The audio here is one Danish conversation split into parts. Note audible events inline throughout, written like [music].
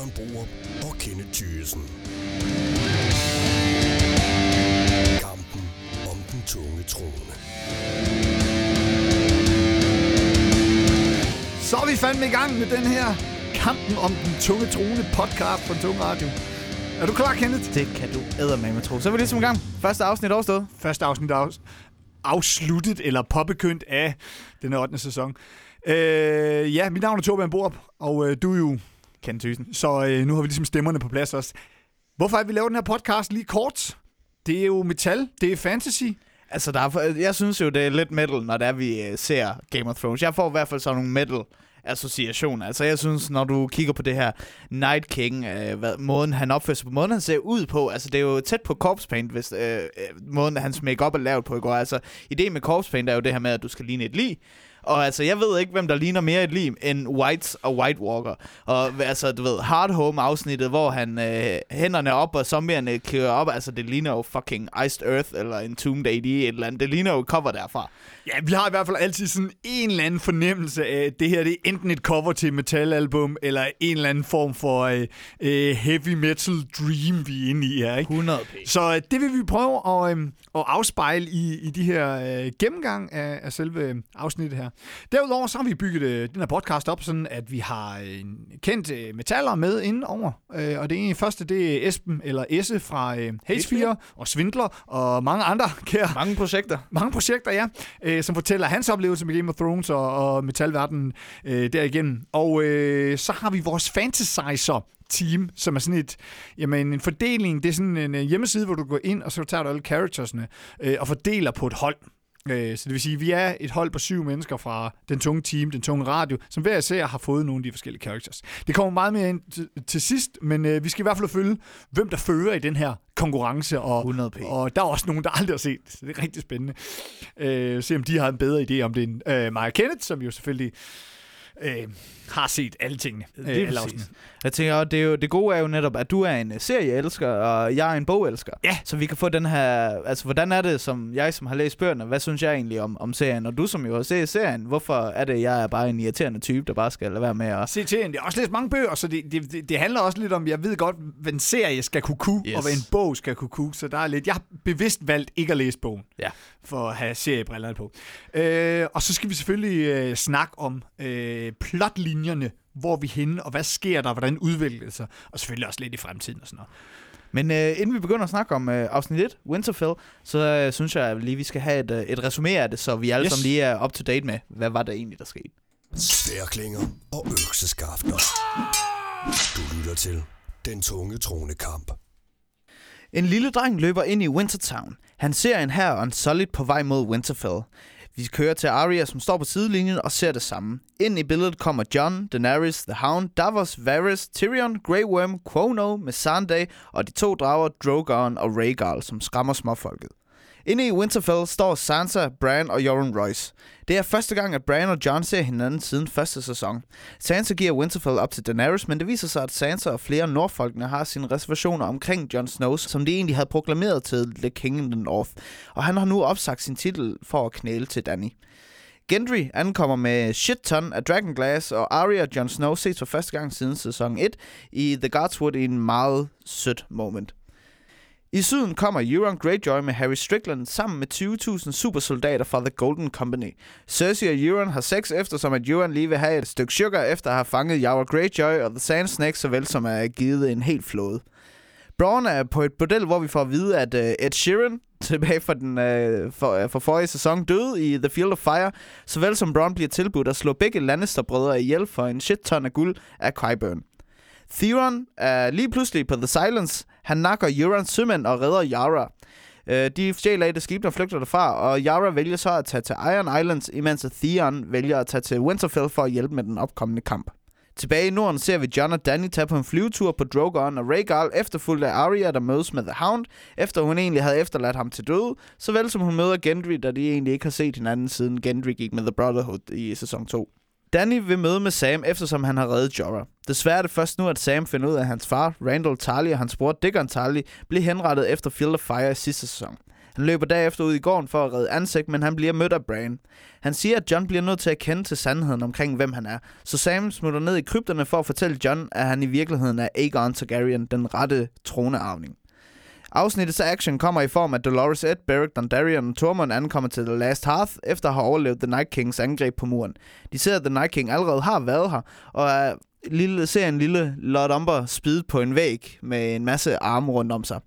Torbjørn Boer og Kenneth Thygesen. Kampen om den tunge trone. Så er vi fandme i gang med den her kampen om den tunge trone podcast på Tunge Radio. Er du klar, Kenneth? Det kan du eddermame tro. Så er vi ligesom i gang. Første afsnit overstået. Første afsnit er afs- afsluttet eller påbegyndt af den 8. sæson. Øh, ja, mit navn er Torbjørn Borup, og øh, du er jo, Kent Thysen. så øh, nu har vi ligesom stemmerne på plads også. Hvorfor er vi lavet den her podcast lige kort? Det er jo metal, det er fantasy. Altså, der er, jeg synes jo, det er lidt metal, når det er, vi øh, ser Game of Thrones. Jeg får i hvert fald sådan nogle metal associationer. Altså, jeg synes, når du kigger på det her Night King, øh, hvad, måden han opfører sig på, måden han ser ud på, altså, det er jo tæt på corpse paint, hvis øh, øh, måden hans makeup er lavet på i går. Altså, ideen med corpse paint er jo det her med, at du skal ligne et lig. Og altså, jeg ved ikke, hvem der ligner mere et lig end Whites og White Walker. Og altså, du ved, Hard Home afsnittet, hvor han øh, hænderne op og zombierne kører op. Altså, det ligner jo fucking Iced Earth eller Entombed AD et eller andet. Det ligner jo et cover derfra. Ja, vi har i hvert fald altid sådan en eller anden fornemmelse af, at det her det er enten et cover til et metalalbum, eller en eller anden form for øh, øh, heavy metal dream, vi er inde i her. Ikke? 100 p. Så øh, det vil vi prøve at, øh, at afspejle i, i de her øh, gennemgang af, af selve øh, afsnittet her. Derudover så har vi bygget øh, den her podcast op, sådan at vi har øh, en kendt øh, metaller med inden over. Øh, og det ene første, det er Esben eller Esse fra øh, Hatesphere og Svindler og mange andre [laughs] kære Mange projekter. mange projekter, ja, øh, som fortæller hans oplevelse med Game of Thrones og, og metalverdenen øh, derigennem. Og øh, så har vi vores Fantasizer team, som er sådan et, jamen en fordeling, det er sådan en øh, hjemmeside, hvor du går ind, og så tager du alle charactersne øh, og fordeler på et hold. Øh, Så det vil sige, at vi er et hold på syv mennesker fra den tunge team, den tunge radio, som hver især har fået nogle af de forskellige characters. Det kommer meget mere ind til, til sidst, men øh, vi skal i hvert fald følge, hvem der fører i den her konkurrence, og 100 p. og der er også nogen, der aldrig har set det, så det er rigtig spændende. Øh, se om de har en bedre idé om det end øh, og Kenneth, som jo selvfølgelig øh, har set alle tingene. Øh, Det er. Jeg tænker, og det, er jo, det gode er jo netop, at du er en øh, serieelsker, og jeg er en bogelsker. Ja. Så vi kan få den her... Altså, hvordan er det, som jeg som har læst bøgerne, hvad synes jeg egentlig om, om serien? Og du som jo har set serien, hvorfor er det, jeg er bare en irriterende type, der bare skal lade være med at... Se til Jeg har også læst mange bøger, så det, det, det, det handler også lidt om, jeg ved godt, hvad en serie skal kunne kunne, Yes. og hvad en bog skal kunne kunne. Så der er lidt, jeg har bevidst valgt ikke at læse bogen, Ja. for at have seriebrillerne på. Øh, og så skal vi selvfølgelig øh, snakke om øh, plotlinjerne, hvor vi henne, og hvad sker der, hvordan udvikler det sig, og selvfølgelig også lidt i fremtiden og sådan noget. Men øh, inden vi begynder at snakke om øh, afsnit 1, Winterfell, så øh, synes jeg lige, vi skal have et, øh, et resume af det, så vi alle Yes. sammen lige er up to date med, hvad var der egentlig, der skete. Stærklinger og økseskafter. Du lytter til Den tunge tronekamp. En lille dreng løber ind i Wintertown. Han ser en her og en solid på vej mod Winterfell. Vi kører til Arya, som står på sidelinjen og ser det samme. Ind i billedet kommer Jon, Daenerys, The Hound, Davos, Varys, Tyrion, Grey Worm, Quono, Missandei og de to drager Drogon og Rhaegal, som skræmmer småfolket. Inde i Winterfell står Sansa, Bran og Euron Royce. Det er første gang, at Bran og Jon ser hinanden siden første sæson. Sansa giver Winterfell op til Daenerys, men det viser sig, at Sansa og flere nordfolkene har sine reservationer omkring Jon Snow, som de egentlig havde proklameret til The King in the North. Og han har nu opsagt sin titel for at knæle til Dany. Gendry ankommer med shit ton af Dragonglass, og Arya og Jon Snow ses for første gang siden sæson 1 i The Godswood i en meget sødt moment. I syden kommer Euron Greyjoy med Harry Strickland sammen med 20.000 supersoldater fra The Golden Company. Cersei og Euron har sex eftersom at Euron lige vil have et stykke sugar efter at have fanget Yara Greyjoy og The Sand Snake, såvel som at have givet en helt flåde. Braun er på et bordel, hvor vi får at vide, at uh, Ed Sheeran, [laughs] tilbage fra, den, uh, for, uh, for forrige sæson, døde i The Field of Fire, såvel som Braun bliver tilbudt at slå begge Lannister-brødre ihjel for en shit ton af guld af Qyburn. Theon er lige pludselig på The Silence. Han nakker Eurons sømænd og redder Yara. Øh, De stjæler af det skib, der flygter derfra, og Yara vælger så at tage til Iron Islands, imens Theon vælger at tage til Winterfell for at hjælpe med den opkommende kamp. Tilbage i Norden ser vi Jon og Danny tage på en flyvetur på Drogon og Rhaegal, efterfulgt af Arya, der mødes med The Hound, efter hun egentlig havde efterladt ham til døde, såvel som hun møder Gendry, da de egentlig ikke har set hinanden siden Gendry gik med The Brotherhood i sæson 2. Danny vil møde med Sam, eftersom han har reddet Jorah. Desværre er det først nu, at Sam finder ud af, at hans far, Randall Tarly og hans bror, Dickon Tarly, blev henrettet efter Field of Fire i sidste sæson. Han løber derefter ud i gården for at redde ansigt, men han bliver mødt af Bran. Han siger, at John bliver nødt til at kende til sandheden omkring, hvem han er. Så Sam smutter ned i krypterne for at fortælle John, at han i virkeligheden er Aegon Targaryen, den rette tronearvning. Afsnittets action kommer i form af Dolores Ed, Beric Dondarrion og Tormund ankommer til The Last Hearth, efter at have overlevet The Night Kings angreb på muren. De ser, at The Night King allerede har været her, og er lille, ser en lille Lord Umber spide på en væg med en masse arme rundt om sig.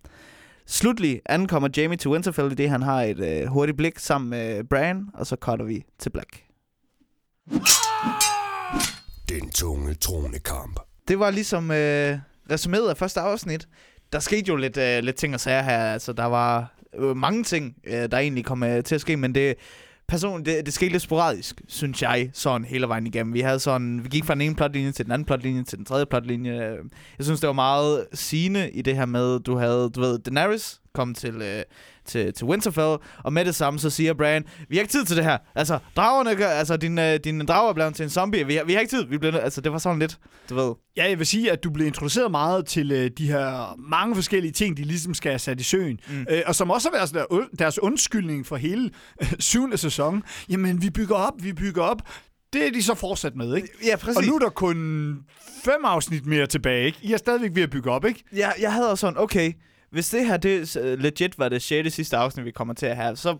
Slutlig ankommer Jamie til Winterfell, i det han har et øh, hurtigt blik sammen med Bran, og så cutter vi til Black. Den tunge tronekamp. Det var ligesom øh, resuméet af første afsnit. Der skete jo lidt, øh, lidt ting og sager her. Altså, der var øh, mange ting, øh, der egentlig kom øh, til at ske, men det, personligt, det, det skete lidt sporadisk, synes jeg, sådan hele vejen igennem. Vi havde sådan, vi gik fra den ene plotlinje til den anden plotlinje til den tredje plotlinje. Jeg synes, det var meget sigende i det her med, du havde, du ved, Daenerys kom til, øh, til, til Winterfell, og med det samme, så siger Bran, vi har ikke tid til det her. Altså, dragerne, gør- altså, din, øh, din drager er blevet til en zombie. Vi har, vi har ikke tid. Vi nødt- altså, det var sådan lidt, du ved. Ja, jeg vil sige, at du blev introduceret meget til øh, de her mange forskellige ting, de ligesom skal have sat i søen. Mm. Øh, og som også har været der, deres undskyldning for hele øh, syvende sæson. Jamen, vi bygger op, vi bygger op. Det er de så fortsat med, ikke? Ja, præcis. Og nu er der kun fem afsnit mere tilbage, ikke? I er stadigvæk ved at bygge op, ikke? jeg, jeg havde også sådan, okay, hvis det her det øh, legit var det 6. sidste afsnit, vi kommer til at have, så,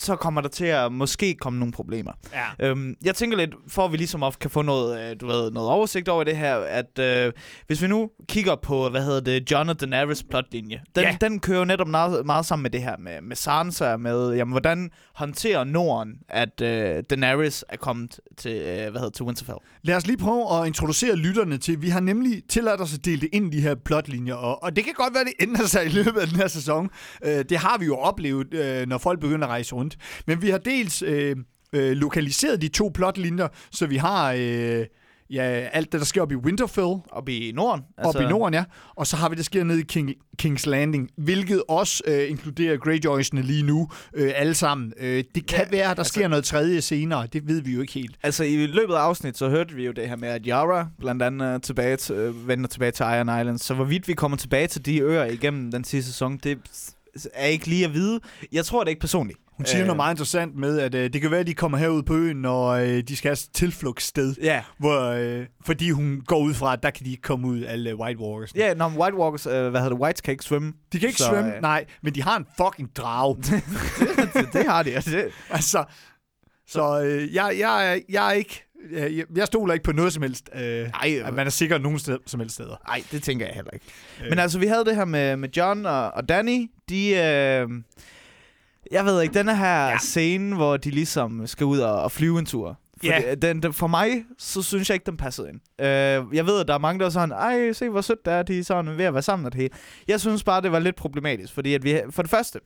så kommer der til at måske komme nogle problemer. Ja. Øhm, jeg tænker lidt, for at vi ligesom også kan få noget, øh, du ved, noget oversigt over det her, at øh, hvis vi nu kigger på, hvad hedder det, John og Daenerys plotlinje, den, Ja. den kører jo netop meget, meget sammen med det her med, med Sansa, med, jamen, hvordan håndterer Norden, at øh, Daenerys er kommet til, øh, hvad hedder, til Winterfell? Lad os lige prøve at introducere lytterne til, vi har nemlig tilladt os at dele det ind i de her plotlinjer, og, og det kan godt være, det ændrer sig i løbet af den her sæson. Øh, det har vi jo oplevet, øh, når folk begynder at rejse rundt. Men vi har dels øh, øh, lokaliseret de to plotlinjer, så vi har øh, ja, alt det, der sker op i Winterfell, Oppe i Norden? altså... op i Norden, ja. Og så har vi det, der sker nede i King, King's Landing, hvilket også øh, inkluderer Greyjoys'ene lige nu, øh, alle sammen. Øh, det kan Ja, være, at der altså- sker noget tredje senere, det ved vi jo ikke helt. Altså i løbet af afsnit, så hørte vi jo det her med, at Yara blandt andet er tilbage til, øh, vender tilbage til Iron Islands. Så hvorvidt vi kommer tilbage til de øer igennem den sidste sæson, det er ikke lige at vide. Jeg tror det ikke personligt. Hun siger Øh, noget meget interessant med, at øh, det kan være, at de kommer herud på øen, når øh, de skal have et tilflugtssted. Ja, Hvor, øh, fordi hun går ud fra, at der kan de ikke komme ud, alle White Walkers. ja når White Walkers, øh, hvad hedder det, Whites kan ikke svømme. De kan ikke Så, svømme, øh, nej, men de har en fucking drage. det, [laughs] det har de. altså, Det, altså, så øh, jeg, jeg, jeg er ikke... Jeg, jeg stoler ikke på noget som helst. Øh, Ej, at man er sikker nogen sted, som helst steder. Nej, det tænker jeg heller ikke. Øh. Men altså, vi havde det her med, med John og, og Danny. De, øh, jeg ved ikke, den her ja. scene, hvor de ligesom skal ud og, og flyve en tur. For, det, den, den, for mig, så synes jeg ikke, den passede ind. Øh, jeg ved, at der er mange, der er sådan, ej, se hvor sødt det er, de er sådan ved at være sammen og det hele. Jeg synes bare, det var lidt problematisk, fordi at vi, for det første,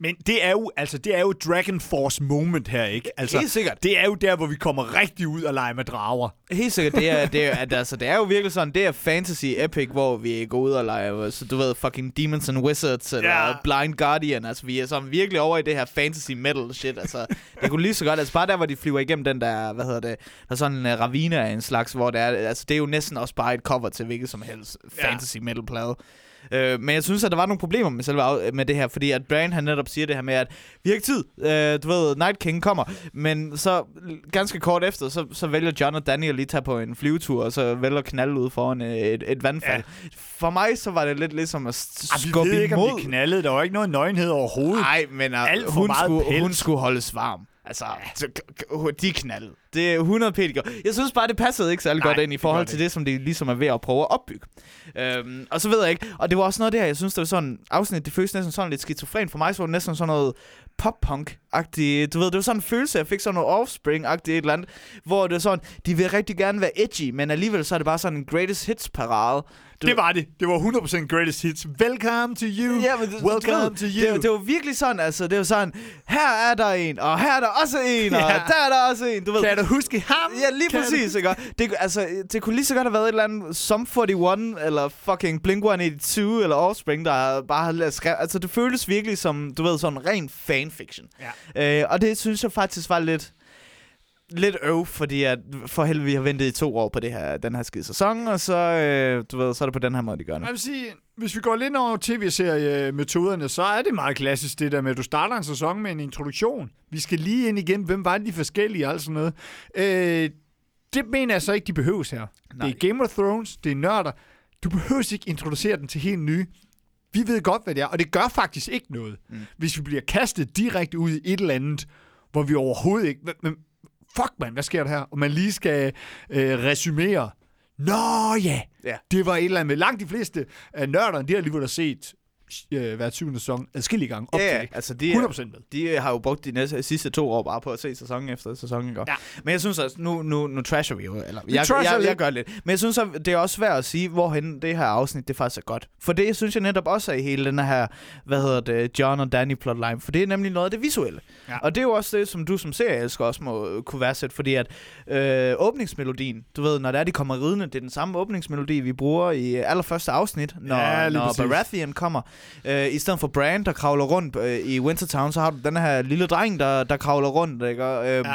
Men det er jo, altså, det er jo Dragon Force moment her, ikke? Altså, helt sikkert, det er jo der, hvor vi kommer rigtig ud og leger med drager. Helt sikkert, det er, det er, at, altså, det er jo virkelig sådan, det er fantasy epic, hvor vi går ud og leger, så du ved, fucking Demons and Wizards, eller Ja. Blind Guardian, altså vi er sådan virkelig over i det her fantasy metal shit, altså det kunne lige så godt, altså bare der, hvor de flyver igennem den der, hvad hedder det, der er sådan en uh, ravine af en slags, hvor det er, altså det er jo næsten også bare et cover til hvilket som helst Ja. fantasy metal plade. Øh, men jeg synes, at der var nogle problemer med, selve, med det her, fordi at Brand han netop siger det her med, at vi har ikke tid, øh, du ved, Night King kommer, men så ganske kort efter, så, så vælger John og Danny at lige tage på en flyvetur, og så vælger at knalde ud foran øh, et, et vandfald. Ja. For mig så var det lidt ligesom at s- Ah, vi skubbe ved ikke, om imod. de knaldede. Der var ikke noget nøgenhed overhovedet. Nej, men uh, Alt for hun, meget skulle, pels. hun skulle holdes varm. Altså, så, k- k- de knaldede. Det er 100 p. de. Jeg synes bare, det passede ikke særlig Nej, godt ind i det forhold gør til det det, som de ligesom er ved at prøve at opbygge. Øhm, og så ved jeg ikke, og det var også noget af det her, jeg synes, det var sådan, afsnit, det føles næsten sådan lidt skizofren. For mig så var det næsten sådan noget pop-punk-agtigt. Du ved, det var sådan en følelse, jeg fik sådan noget offspring-agtigt et eller andet, hvor det var sådan, de vil rigtig gerne være edgy, men alligevel så er det bare sådan en greatest hits-parade. Du- Det var det. Det var 100% greatest hits. Welcome to you. Ja, men det, Welcome du to you. Det, det var virkelig sådan, altså, det var sådan, her er der en, og her er der også en, og Ja. der er der også en, du ved. Kan du huske ham? Ja, lige Kan præcis, ikke? Det, altså, det kunne lige så godt have været et eller andet Sum 41, eller fucking Blink-182, eller Offspring, der bare har skrevet. Altså, det føltes virkelig som, du ved, sådan ren fanfiction. Ja. Øh, og det synes jeg faktisk var lidt lidt øv, fordi at for helvede, vi har ventet i to år på det her, den her skide sæson, og så, øh, du ved, så er det på den her måde, de gør det. Jeg vil sige, hvis vi går lidt over tv-serie-metoderne, så er det meget klassisk det der med, at du starter en sæson med en introduktion. Vi skal lige ind igen, hvem var de forskellige og alt sådan noget. Øh, det mener jeg så ikke, de behøves her. Nej. Det er Game of Thrones, det er nørder. Du behøver ikke introducere den til helt nye. Vi ved godt, hvad det er, og det gør faktisk ikke noget, mm. hvis vi bliver kastet direkte ud i et eller andet, hvor vi overhovedet ikke... Men, fuck, man, hvad sker der her? Og man lige skal øh, resumere. Nå ja, Ja. det var et eller andet med langt de fleste af nørderne, de har alligevel set øh, hver syvende sæson adskillige gange op Ja, til ja, det. altså de, 100% med. de har jo brugt de næste, sidste to år bare på at se sæson efter sæson. Ikke? Ja. Men jeg synes også, nu, nu, nu trasher vi jo, eller jeg, trasher jeg, jeg, lidt. jeg gør lidt. Men jeg synes, at det er også svært at sige, hvorhen det her afsnit, det faktisk er godt. For det synes jeg netop også er i hele den her, hvad hedder det, John og Danny plotline. For det er nemlig noget af det visuelle. Ja. Og det er jo også det, som du som serieelsker også må øh, kunne værdsætte, fordi at øh, åbningsmelodien, du ved, når det er, de kommer ridende, det er den samme åbningsmelodi, vi bruger i allerførste afsnit, når, Ja, når præcis. Baratheon kommer. Øh, I stedet for Bran, der kravler rundt øh, i Wintertown, så har du den her lille dreng, der, der kravler rundt, ikke? Og, øh, Ja.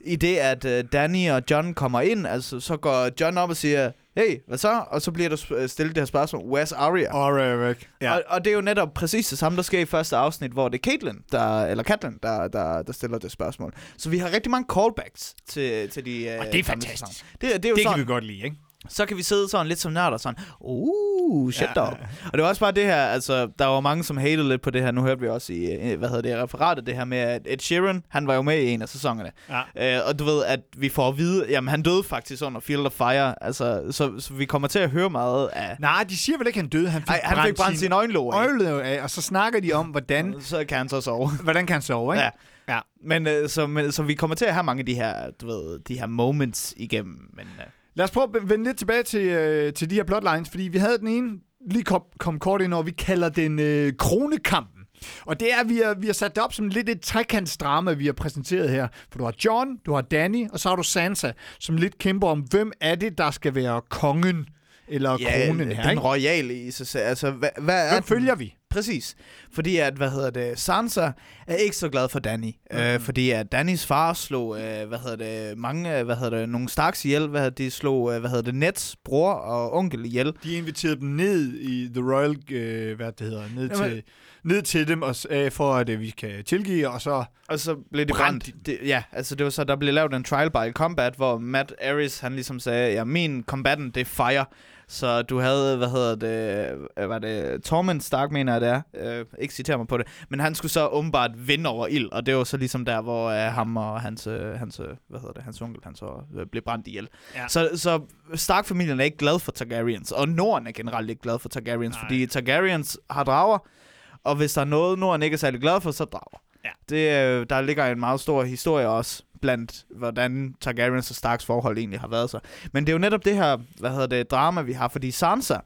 I det, at øh, Danny og John kommer ind, altså, så går John op og siger, hey, hvad så? Og så bliver der øh, stillet det her spørgsmål, where's Arya? Og Eric. Ja. Og, og det er jo netop præcis det samme, der sker i første afsnit, hvor det er Caitlyn, der, eller Catelyn, der, der, der stiller det spørgsmål. Så vi har rigtig mange callbacks til, til de... Og øh, det er fantastisk. Det, det er jo Det sådan, kan vi godt lide, ikke? Så kan vi sidde sådan lidt som nørder sådan, uh, shut Ja. up. Og det var også bare det her, altså, der var mange, som hatede lidt på det her. Nu hørte vi også i, øh, hvad hedder det, referatet, det her med, at Ed Sheeran, han var jo med i en af sæsonerne. Ja. Øh, og du ved, at vi får at vide, jamen han døde faktisk under Field of Fire, altså, så, så vi kommer til at høre meget af... Nej, de siger vel ikke, han døde. Han fik, Ej, han fik brændt sin øjenlåg af. øjenlåg af, og så snakker de om, hvordan, Så kan han så sove. [laughs] hvordan kan han sove, ikke? Ja. Ja. Men, øh, så, men, så vi kommer til at have mange af de her, du ved, de her moments igennem. Men, øh, Lad os prøve at vende lidt tilbage til, øh, til de her plotlines, fordi vi havde den ene lige kom, kom kort ind over, vi kalder den øh, kronekampen. Og det er, vi har, vi har sat det op som lidt et trekantsdrama, vi har præsenteret her. For du har John, du har Danny, og så har du Sansa, som lidt kæmper om, hvem er det, der skal være kongen eller kronen her, den ikke? royale i sig selv. Altså, hvad, hvad er Hvem den? følger vi? Præcis. Fordi at, hvad hedder det, Sansa er ikke så glad for Danny. Mm-hmm. Øh, fordi at Dannys far slog, øh, hvad hedder det, mange, hvad hedder det, nogle Starks ihjel. Hvad hedder det, de slog, øh, hvad hedder det, Neds bror og onkel ihjel. De inviterede dem ned i The Royal, øh, hvad det hedder, ned, Jamen- til, ned til dem, og, øh, for at øh, vi kan tilgive, og så... Og så blev det Brændt. brændt. Det, ja, altså det var så, der blev lavet en trial by combat, hvor Matt Aris, han ligesom sagde, ja, min combatant, det er fire. Så du havde, hvad hedder det, øh, var det Tormund Stark, mener jeg det er. Øh, ikke citere mig på det. Men han skulle så åbenbart vinde over ild, og det var så ligesom der, hvor øh, ham og hans, øh, hans, øh, hvad hedder det, hans onkel, han så øh, blev brændt ihjel. Ja. Så, så Stark-familien er ikke glad for Targaryens, og Norden er generelt ikke glad for Targaryens, Nej. fordi Targaryens har drager, og hvis der er noget, Norden ikke er særlig glad for, så er drager. Ja. Det, øh, der ligger en meget stor historie også blandt, hvordan Targaryens og Starks forhold egentlig har været så. Men det er jo netop det her, hvad hedder det, drama, vi har, fordi Sansa,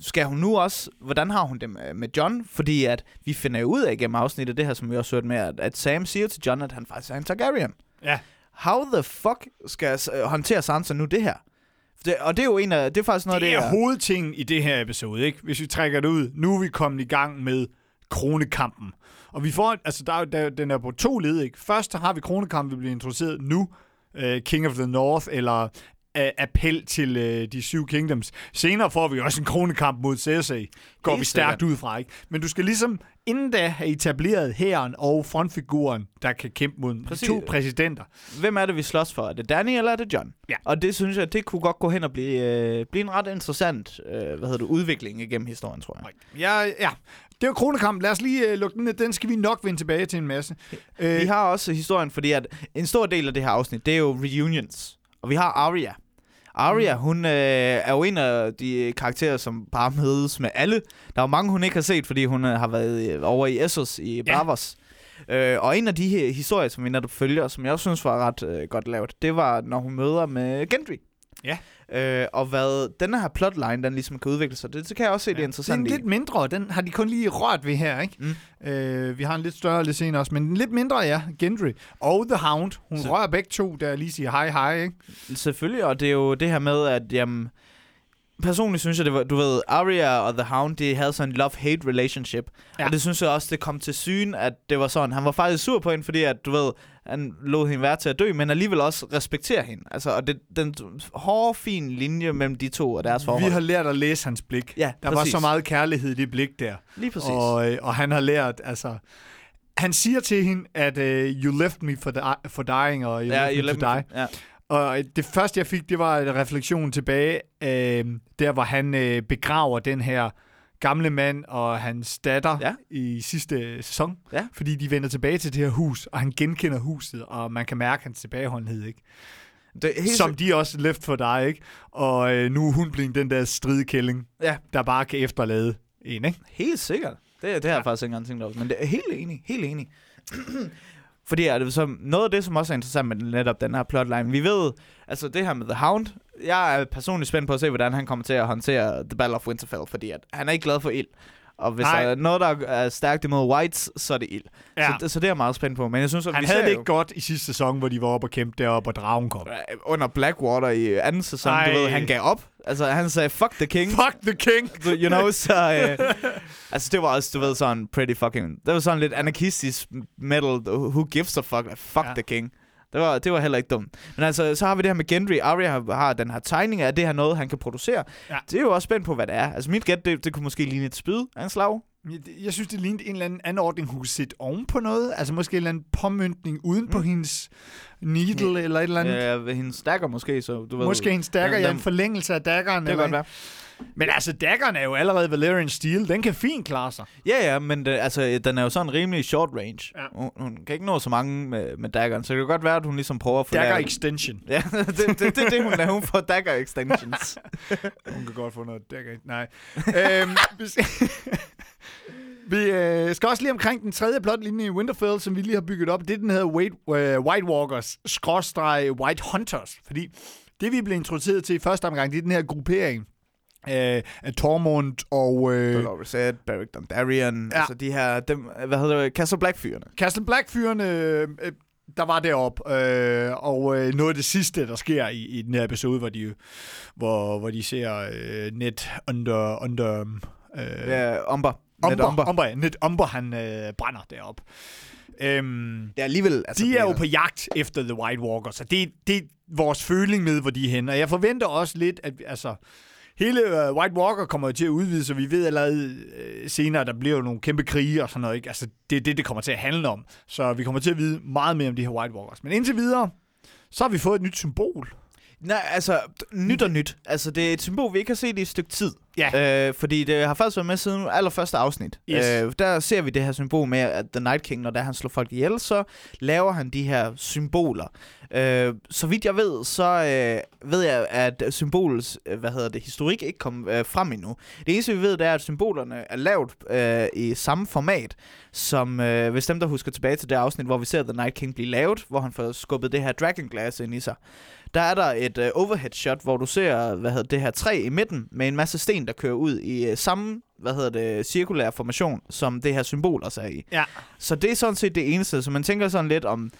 skal hun nu også, hvordan har hun det med, John? Fordi at vi finder jo ud af gennem afsnittet, det her, som vi også hørte med, at, at Sam siger til John, at han faktisk er en Targaryen. Ja. How the fuck skal øh, håndtere Sansa nu det her? Det, og det er jo en af, det er faktisk noget Det af det, er hovedtingen i det her episode, ikke? Hvis vi trækker det ud. Nu er vi kommet i gang med kronekampen. Og vi får, altså der, er der, den er på to led, ikke? Først har vi kronekampen, vi bliver introduceret nu. Uh, King of the North, eller uh, appel til uh, de syv kingdoms. Senere får vi også en kronekamp mod Cersei. Går vi stærkt sikkert. ud fra, ikke? Men du skal ligesom inden da have etableret hæren og frontfiguren, der kan kæmpe mod Præcis. to præsidenter. hvem er det, vi slås for? Er det Danny, eller er det John? Ja. Og det synes jeg, det kunne godt gå hen og blive, øh, blive en ret interessant øh, hvad hedder det, udvikling igennem historien, tror jeg. Ja, ja. Det jo kronekamp. Lad os lige uh, lukke den ned. Den skal vi nok vende tilbage til en masse. Uh, Vi har også historien, fordi at en stor del af det her afsnit, det er jo reunions. Og vi har Arya. Arya, hun øh, er jo en af de karakterer, som bare mødes med alle. Der er jo mange, hun ikke har set, fordi hun øh, har været øh, over i Essos i Bravos. Øh, og en af de her historier, som vi netop følger, som jeg også synes var ret øh, godt lavet, det var, når hun møder med Gendry. Ja. Øh, og hvad denne her plotline, den ligesom kan udvikle sig, det, det kan jeg også se, ja. det er Den interessant er i. lidt mindre, den har de kun lige rørt ved her, ikke? Mm. Øh, vi har en lidt større lidt senere også, men en lidt mindre, ja, Gendry. Og The Hound. Hun Så- Så... rører begge to, der lige siger hej hej, ikke? Selvfølgelig, og det er jo det her med, at jamen, personligt synes jeg, det var, du ved, Arya og The Hound, de havde sådan en love-hate relationship. Ja. Og det synes jeg også, det kom til syne, at det var sådan. Han var faktisk sur på hende, fordi at, du ved, han lod hende være til at dø, men alligevel også respektere hende. Altså, og det, den hårde, fin linje mellem de to og deres forhold. Vi har lært at læse hans blik. Ja, Der præcis. var så meget kærlighed i det blik der. Lige præcis. Og, øh, og han har lært, altså... Han siger til hende, at uh, you left me for, di- for dying, og you ja, left you me let to die. me, ja. Og øh, det første, jeg fik, det var en refleksion tilbage, øh, der hvor han øh, begraver den her gamle mand og hans datter Ja. i sidste sæson. Ja. Fordi de vender tilbage til det her hus, og han genkender huset, og man kan mærke hans tilbageholdenhed, ikke? Det er helt Som de også left for dig, ikke? Og øh, nu er hun blevet den der stridkælling, Ja. der bare kan efterlade en, ikke? Helt sikkert. Det, det har jeg faktisk ikke engang tænkt over. Men det er helt enig. Helt enig. [clears throat] Fordi er det så noget af det, som også er interessant med netop den her plotline, vi ved, altså det her med The Hound, jeg er personligt spændt på at se, hvordan han kommer til at håndtere The Battle of Winterfell, fordi at han er ikke glad for ild. Og hvis Nej. der er noget, der er stærkt imod Whites, så er det ild. Ja. Så, så det er jeg meget spændt på. Men jeg synes, at Han vi havde det jo, ikke godt i sidste sæson, hvor de var oppe og kæmpe deroppe, og dragen kom. under Blackwater i anden sæson, Ej. du ved, han gav op. Altså, han sagde, fuck the king. Fuck the king! You know, [laughs] så... Øh, altså, det var også, du ved, sådan pretty fucking... Det var sådan lidt anarkistisk metal. Who gives a fuck? Fuck ja. the king. Det var, det var heller ikke dumt. Men altså, så har vi det her med Gendry. Arya har, har den her tegning af, det her noget, han kan producere. Ja. Det er jo også spændt på, hvad det er. Altså, mit gæt, det, det kunne måske ligne et spyd af en slag. Jeg, synes, det lignede en eller anden anordning, hun kunne sætte oven på noget. Altså måske en eller anden påmyndning uden på Mm. hendes needle eller et eller andet. Ved hendes dagger måske, så du ved... Måske en dagger, ja, en forlængelse af daggeren. Det kan godt være. Men altså, daggeren er jo allerede Valerian Steel. Den kan fint klare sig. Ja, ja, men det, altså, den er jo sådan rimelig short range. Ja. Hun, hun kan ikke nå så mange med, med daggeren, så det kan godt være, at hun ligesom prøver at få Dagger extension. Ja, det, [laughs] det, det, det er det, hun laver. Hun får dagger extensions. [laughs] Hun kan godt få noget dagger. Nej. øhm, [laughs] vi- øh, skal også lige omkring den tredje plotlinje i Winterfell, som vi lige har bygget op. Det er den hedder White, øh, White Walkers, skråstreg White Hunters. Fordi det, vi blev introduceret til i første omgang, det er den her gruppering øh, Tormund og... Øh, Dolores Ed, Beric Dondarrion, Ja. altså de her, dem, hvad hedder det, Castle Black-fyrene. Castle Black-fyrene, øh, øh, der var derop øh, og øh, noget af det sidste, der sker i, i den her episode, hvor de, hvor, hvor de ser øh, Ned under... under øh, Ja, Umber. Umber, Umber. Umber, ja. Ned Umber, han øh, brænder derop. Øhm, Ja, alligevel. Altså, de det er jo på jagt efter The White Walkers, så det, det er vores føling med, hvor de er henne. Og jeg forventer også lidt, at altså, hele uh, White Walker kommer jo til at udvide, så vi ved allerede øh, senere, at der bliver jo nogle kæmpe krige og sådan noget. Ikke? Altså, det er det, det kommer til at handle om. Så vi kommer til at vide meget mere om de her White Walkers. Men indtil videre, så har vi fået et nyt symbol. Nej, altså, nyt og nyt. Altså, det er et symbol, vi ikke har set i et stykke tid. Ja. Øh, fordi det har faktisk været med siden allerførste afsnit. Yes. Øh, der ser vi det her symbol med, at The Night King, når der han slår folk ihjel, så laver han de her symboler. Øh, så vidt jeg ved, så øh, ved jeg, at symbolets, øh, hvad hedder det, historik ikke kom øh, frem endnu. Det eneste, vi ved, det er, at symbolerne er lavet øh, i samme format, som øh, hvis dem, der husker tilbage til det afsnit, hvor vi ser The Night King blive lavet, hvor han får skubbet det her Dragon Glass ind i sig. Der er der et øh, overhead shot, hvor du ser, hvad hedder det her træ i midten, med en masse sten, der kører ud i øh, samme, hvad hedder det, cirkulær formation, som det her symbol også er i. Ja. Så det er sådan set det eneste, så man tænker sådan lidt om,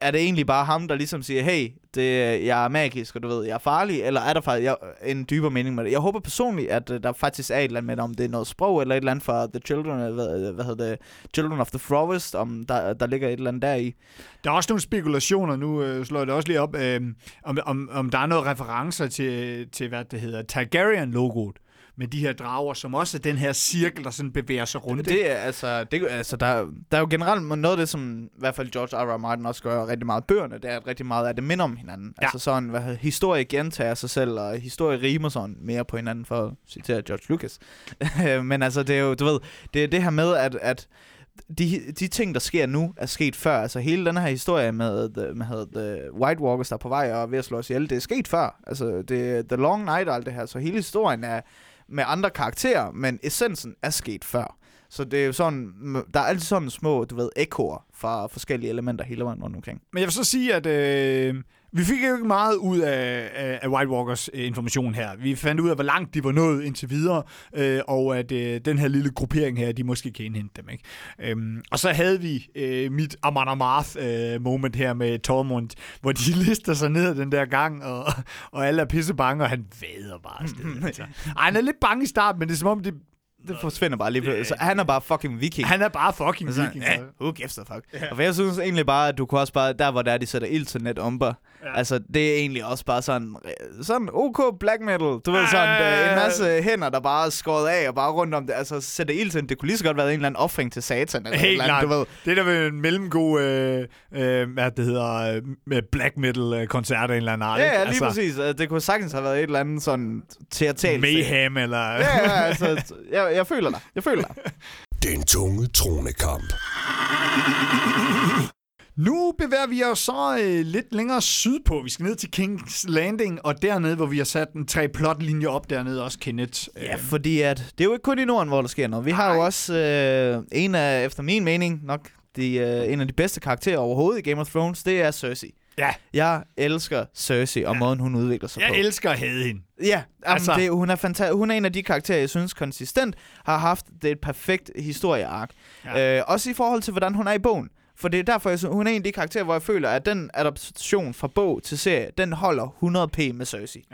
er det egentlig bare ham, der ligesom siger, hey, det, jeg er magisk, og du ved, jeg er farlig, eller er der faktisk jeg, en dybere mening med det? Jeg håber personligt, at øh, der faktisk er et eller andet med, om det er noget sprog, eller et eller andet fra The Children, øh, hvad, hvad hedder det, Children of the Forest, om der, der ligger et eller andet der i. Der er også nogle spekulationer, nu øh, slår jeg det også lige op, øh, om, om, om der er noget referencer til, til hvad det hedder, Targaryen-logoet med de her drager, som også er den her cirkel, der sådan bevæger sig rundt. Det er altså, det, altså der, der er jo generelt noget af det, som i hvert fald George R. R. Martin også gør rigtig meget bøgerne, det er, at rigtig meget af det minder om hinanden. Ja. Altså sådan, hvad, historie gentager sig selv, og historie rimer sådan mere på hinanden, for at citere George Lucas. [laughs] Men altså, det er jo, du ved, det er det her med, at, at de, de ting, der sker nu, er sket før. Altså hele den her historie med, the, med the White Walkers, der er på vej og er ved at slå os ihjel, det er sket før. Altså det The Long Night og alt det her. Så hele historien er med andre karakterer, men essensen er sket før. Så det er jo sådan, der er altid sådan små, du ved, ekoer fra forskellige elementer hele vejen rundt omkring. Men jeg vil så sige, at øh, vi fik jo ikke meget ud af, af, af White Walkers øh, information her. Vi fandt ud af, hvor langt de var nået indtil videre, øh, og at øh, den her lille gruppering her, de måske kan indhente dem. Ikke? Øhm, og så havde vi øh, mit Amon Amarth øh, moment her med Tormund, hvor de [laughs] lister sig ned ad den der gang, og, og alle er pisse bange, og han vader bare afsted. [laughs] altså. Ej, han er lidt bange i starten, men det er som om, det, Det forsvinder bare lige pludselig. Så han er bare fucking viking. han er bare fucking Altså, viking. ja, who gives a fuck. Ja. Og jeg synes egentlig bare, at du kunne også bare, der hvor der er, de sætter ild til net umber, ja. altså det er egentlig også bare sådan, øh, sådan OK black metal. Du ved sådan, øh, en masse hænder, der bare er skåret af og bare rundt om det. Altså sætter ild til, det kunne lige så godt være en eller anden offring til satan. Eller Helt eller andet, du ved. Det er der ved en mellemgod, øh, øh, hvad det hedder, øh, med black metal øh, koncert af en eller anden art. Ja, ja, lige altså, præcis. Altså, Det kunne sagtens have været et eller andet sådan teatralt. Mayhem, eller... Ja, ja, altså, jeg, jeg føler dig. Jeg føler dig. Den tunge tronekamp. Nu bevæger vi os så øh, lidt længere sydpå. Vi skal ned til King's Landing, og dernede, hvor vi har sat en tre plotlinjer op dernede også, Kenneth. Ja, fordi at det er jo ikke kun i Norden, hvor der sker noget. Vi har jo også øh, en af, efter min mening, nok de, øh, en af de bedste karakterer overhovedet i Game of Thrones, det er Cersei. Ja. Jeg elsker Cersei og Ja. måden, hun udvikler sig Jeg på. elsker at have hende. Ja, altså, Altså- det, hun, er fanta- hun er en af de karakterer, jeg synes konsistent har haft det et perfekt historieark. Ja. Øh, også i forhold til, hvordan hun er i bogen. For det er derfor, jeg synes, hun er en af de karakterer, hvor jeg føler, at den adaptation fra bog til serie, den holder 100p med Cersei.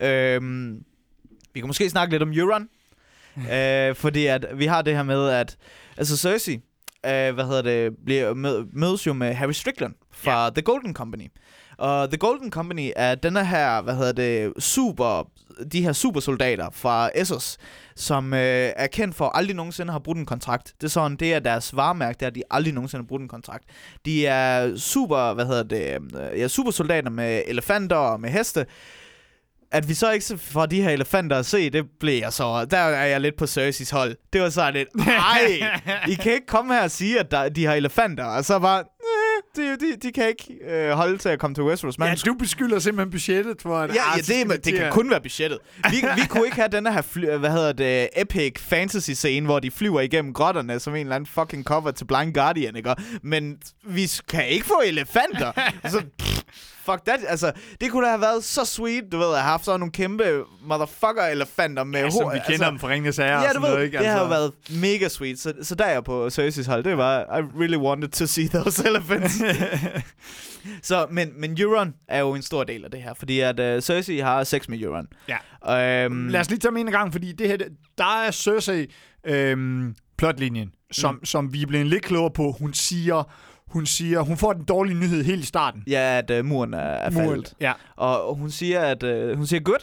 Ja. Øhm, vi kan måske snakke lidt om Euron. [laughs] øh, fordi at vi har det her med, at altså Cersei, øh, hvad hedder det, bliver, mød, mødes jo med Harry Strickland fra The Golden Company. Og The Golden Company er denne her, hvad hedder det, super, de her supersoldater fra Essos, som øh, er kendt for aldrig nogensinde har brudt en kontrakt. Det er sådan, det er deres varemærke, det er, at de aldrig nogensinde har brudt en kontrakt. De er super, hvad hedder det, øh, ja, supersoldater med elefanter og med heste. At vi så ikke får de her elefanter at se, det blev jeg så... Der er jeg lidt på Cerseis hold. Det var sådan lidt, [laughs] nej, I kan ikke komme her og sige, at der, de har elefanter. Og så bare, de, de, de kan ikke øh, holde til at komme til Westeros. Man Ja, du beskylder simpelthen budgettet for, at... Ja, ah, ja så det, er- det kan kun være budgettet. Vi, vi kunne ikke have den her, fly, hvad hedder det, epic fantasy scene, hvor de flyver igennem grotterne som en eller anden fucking cover til Blind Guardian, ikke? Men vi kan ikke få elefanter. [laughs] altså, pff, fuck that. Altså, det kunne da have været så sweet, du ved, at have haft sådan nogle kæmpe motherfucker elefanter med Ja, som hår. vi kender dem fra Ringens Herre Ja, du ved, noget, ikke? det har været mega sweet. Så, så der er jeg på Cersei's hold. Det var, I really wanted to see those [laughs] elephants. [laughs] så, men, men Euron er jo en stor del af det her, fordi at uh, Cersei har sex med Euron. Ja. Øhm, Lad os lige tage dem en gang, fordi det her, der er Cersei øhm, plotlinjen, som, mm. som vi er blevet lidt klogere på. Hun siger, hun siger, hun får den dårlige nyhed helt i starten. Ja, at uh, muren er, er Muren. faldet. Ja. Og, og hun siger, at uh, hun siger good.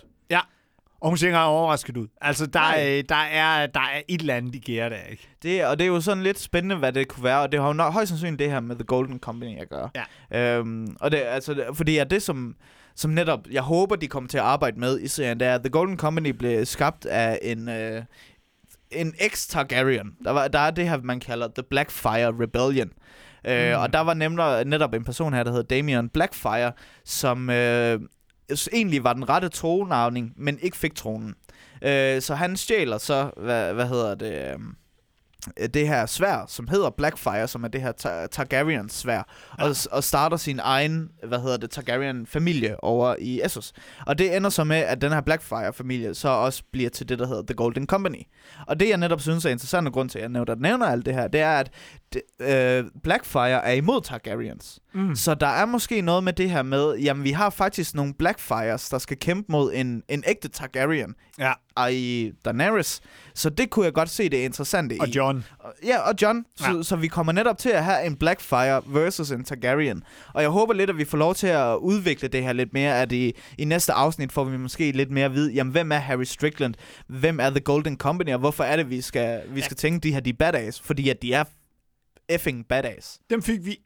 Og hun ser ikke overrasket ud. Altså, der, er, der, er, der er et eller andet, de giver der, ikke? Det, og det er jo sådan lidt spændende, hvad det kunne være. Og det har jo nok, højst sandsynligt det her med The Golden Company at gøre. Ja. Øhm, og det, altså, fordi at det, som, som netop, jeg håber, de kommer til at arbejde med i serien, det er, at The Golden Company blev skabt af en... Øh, en ex-Targaryen. Der, var, der er det her, man kalder The Blackfire Rebellion. Øh, Mm. Og der var nemlig, netop en person her, der hedder Damien Blackfire, som øh, egentlig var den rette tronarvning, men ikke fik tronen. Øh, så han stjæler så, hvad, hvad hedder det, øh, det her svær, som hedder Blackfire, som er det her Tar- Targaryen svær, Ja. og, og starter sin egen, hvad hedder det, Targaryen familie over i Essos. Og det ender så med, at den her Blackfire familie så også bliver til det, der hedder The Golden Company. Og det, jeg netop synes er interessant, og grund til, at jeg nævner, nævner alt det her, det er, at øh, Blackfire er imod Targaryens. Mm. Så der er måske noget med det her med, jamen vi har faktisk nogle Blackfires, der skal kæmpe mod en, en ægte Targaryen, Ja, i Daenerys. Så det kunne jeg godt se det interessante og i. John. Ja, og John. Så, Ja. så vi kommer netop til at have en Blackfire versus en Targaryen. Og jeg håber lidt, at vi får lov til at udvikle det her lidt mere, at i, i næste afsnit får vi måske lidt mere at vide, jamen hvem er Harry Strickland? Hvem er The Golden Company? Og hvorfor er det, vi skal, vi skal tænke, de her de badass? Fordi at de er effing badass. Dem fik vi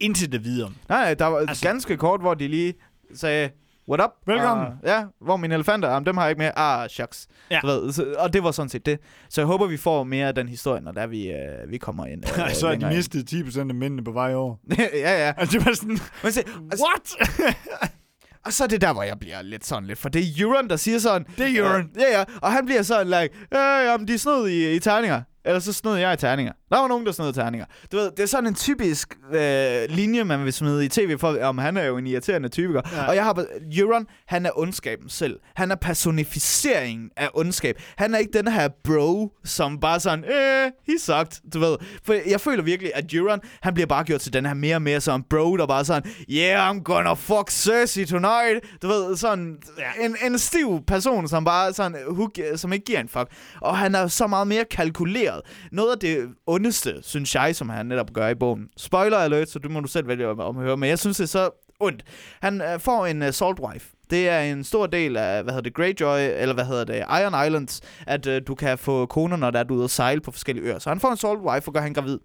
intet at vide om. Nej, der var Altså- ganske kort, hvor de lige sagde, what up? Velkommen. Og, ja, hvor mine elefanter, jamen, dem har jeg ikke med. Ah, shucks. Ja. Du ved, så, og det var sådan set det. Så jeg håber, vi får mere af den historie, når der vi, øh, vi kommer ind. [laughs] Øh, så har de mistet 10% af mændene på vej over. [laughs] ja, ja. Altså, det var sådan, Men se, altså, what? [laughs] og så er det der, hvor jeg bliver lidt sådan lidt, for det er Euron, der siger sådan. Det er Euron. Øh, ja, ja, og han bliver sådan, like, ja, jamen, de snød i, i tegninger. eller så snød jeg i terninger. Der var nogen, der snød terninger. Du ved, det er sådan en typisk øh, linje, man vil smide i tv, for om han er jo en irriterende typiker. Ja. Og jeg har Euron, han er ondskaben selv. Han er personificeringen af ondskab. Han er ikke den her bro, som bare sådan, eh, he sucked, du ved. For jeg føler virkelig, at Euron, han bliver bare gjort til den her mere og mere sådan bro, der bare sådan, yeah, I'm gonna fuck Cersei tonight. Du ved, sådan en, en stiv person, som bare sådan, who, gi- som ikke giver en fuck. Og han er så meget mere kalkuleret. Noget af det ondeste, synes jeg, som han netop gør i bogen. Spoiler alert, så du må du selv vælge om, at høre, men jeg synes, det er så ondt. Han øh, får en uh, salt wife. Det er en stor del af, hvad hedder det, Greyjoy, eller hvad hedder det, Iron Islands, at øh, du kan få koner, når der er du ude at sejle på forskellige øer. Så han får en salt wife og gør han gravid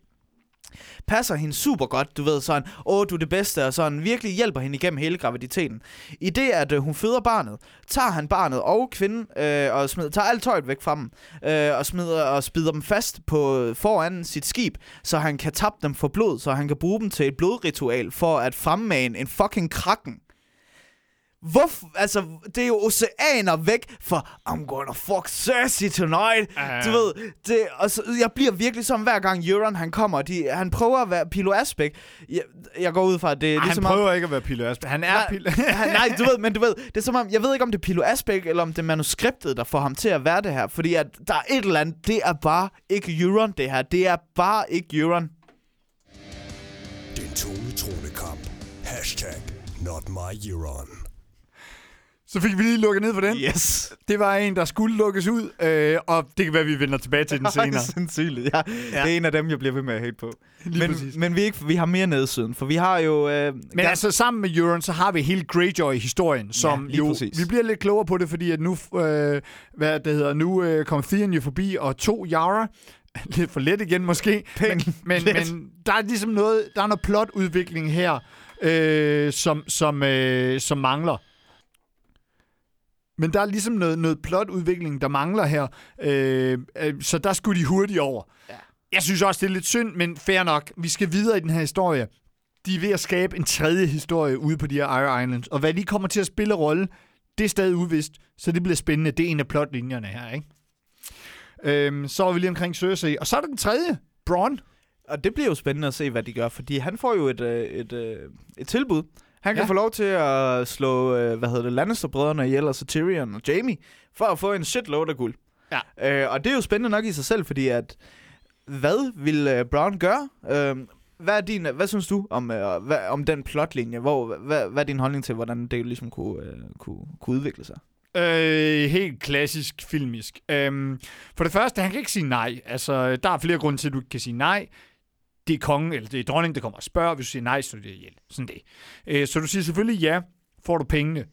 passer hende super godt, du ved, sådan, åh, du er det bedste, og sådan, virkelig hjælper hende igennem hele graviditeten. I det, at øh, hun føder barnet, tager han barnet og kvinden, øh, og smider, tager alt tøjet væk fra dem, øh, og smider og spider dem fast på øh, foran sit skib, så han kan tappe dem for blod, så han kan bruge dem til et blodritual, for at fremmane en fucking kraken. Hvorfor? Altså, det er jo oceaner væk for I'm gonna fuck Cersei tonight. Ja. Du ved, det, og så, jeg bliver virkelig som hver gang Euron han kommer. De, han prøver at være Pilo Asbæk. Jeg, jeg går ud fra, at det er Ej, han ligesom prøver ikke at være Pilo Asbæk. Han er Nej, Pilo... [laughs] han, nej, du ved, men du ved, det er som om, jeg ved ikke om det er Pilo Asbæk, eller om det er manuskriptet, der får ham til at være det her. Fordi at der er et eller andet, det er bare ikke Euron, det her. Det er bare ikke Euron. Den tunge tronekamp. Hashtag not my Euron. Så fik vi lige lukket ned for den. Yes. Det var en, der skulle lukkes ud, øh, og det kan være, at vi vender tilbage til [laughs] den senere. Sandsynligt, ja. ja. Det er en af dem, jeg bliver ved med at hate på. Lige Men, præcis. men vi, ikke, vi har mere nedsiden, for vi har jo... Øh, Men altså sammen med Euron, så har vi hele Greyjoy-historien, som lige jo... præcis. Vi bliver lidt klogere på det, fordi at nu, øh, hvad det hedder, nu øh, kom Theon jo forbi og tog Yara. [laughs] Lidt for let igen måske. Men, men, let. men der er ligesom noget, der er noget plotudvikling her, øh, som, som, øh, som mangler. Men der er ligesom noget, noget plotudvikling, der mangler her. Øh, øh, så der skulle de hurtigt over. Ja. Jeg synes også, det er lidt synd, men fair nok. Vi skal videre i den her historie. De er ved at skabe en tredje historie ude på de her Iron Islands. Og hvad de kommer til at spille rolle, det er stadig uvist. Så det bliver spændende. Det er en af plotlinjerne her, ikke? Øhm, så er vi lige omkring Cersei. Og så er der den tredje. Bronn. Og det bliver jo spændende at se, hvad de gør, fordi han får jo et, øh, et, øh, et tilbud. Han kan Ja. få lov til at slå, øh, hvad hedder det, Lannister-brødrene ihjel, altså Tyrion og Jamie, for at få en shitload af guld. Ja. Øh, og det er jo spændende nok i sig selv, fordi at, hvad vil øh, Brown gøre? Øh, hvad, er din, hvad synes du om, øh, hvad, om den plotlinje? Hvor, hvad, hvad er din holdning til, hvordan det ligesom kunne, øh, kunne, kunne udvikle sig? Øh, helt klassisk filmisk. Øhm, for det første, han kan ikke sige nej. Altså, der er flere grunde til, at du ikke kan sige nej. Det er kongen, eller det er dronningen, der kommer og spørger. Hvis du siger nej, så er det ihjel. Sådan det. Øh, så du siger selvfølgelig ja, får du pengene.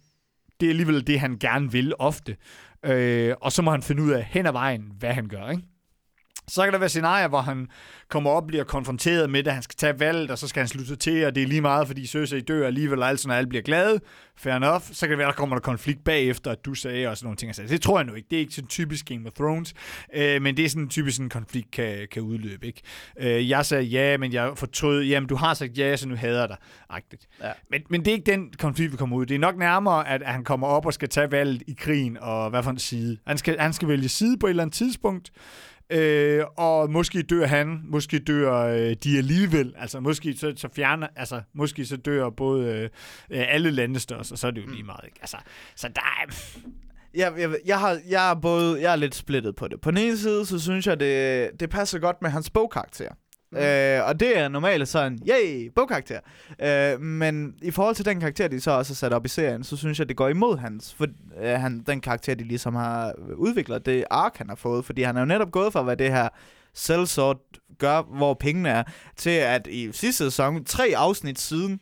Det er alligevel det, han gerne vil ofte. Øh, og så må han finde ud af hen ad vejen, hvad han gør, ikke? Så kan der være scenarier, hvor han kommer op og bliver konfronteret med det, han skal tage valget, og så skal han slutte til, og det er lige meget, fordi Cersei dør alligevel, og og alle bliver glade. Fair enough. Så kan det være, der kommer der konflikt bagefter, at du sagde, og sådan nogle ting. Altså, det tror jeg nu ikke. Det er ikke sådan typisk Game of Thrones, øh, men det er sådan typisk sådan en konflikt kan, kan udløbe, ikke? Øh, jeg sagde ja, men jeg fortrød, jamen du har sagt ja, så nu hader jeg dig. Agtigt. Ja. Men, men det er ikke den konflikt, vi kommer ud. Det er nok nærmere, at, at han kommer op og skal tage valget i krigen, og hvad for en side. Han skal, han skal vælge side på et eller andet tidspunkt, Øh, og måske dør han, måske dør øh, de alligevel. Altså måske så, så fjerner, altså måske så dør både øh, øh, alle landestørs, og så er det jo lige meget. Ikke? Altså, så der er... [laughs] Jeg, jeg, jeg, har, jeg, er både, jeg er lidt splittet på det. På den ene side, så synes jeg, det, det passer godt med hans bogkarakter. Mm. Øh, og det er normalt sådan, yay, bogkarakter. Øh, men i forhold til den karakter, de så også har sat op i serien, så synes jeg, det går imod hans, for, øh, han, den karakter, de ligesom har udviklet, det ark, han har fået. Fordi han er jo netop gået fra, hvad det her sellsort gør, hvor pengene er, til at i sidste sæson, tre afsnit siden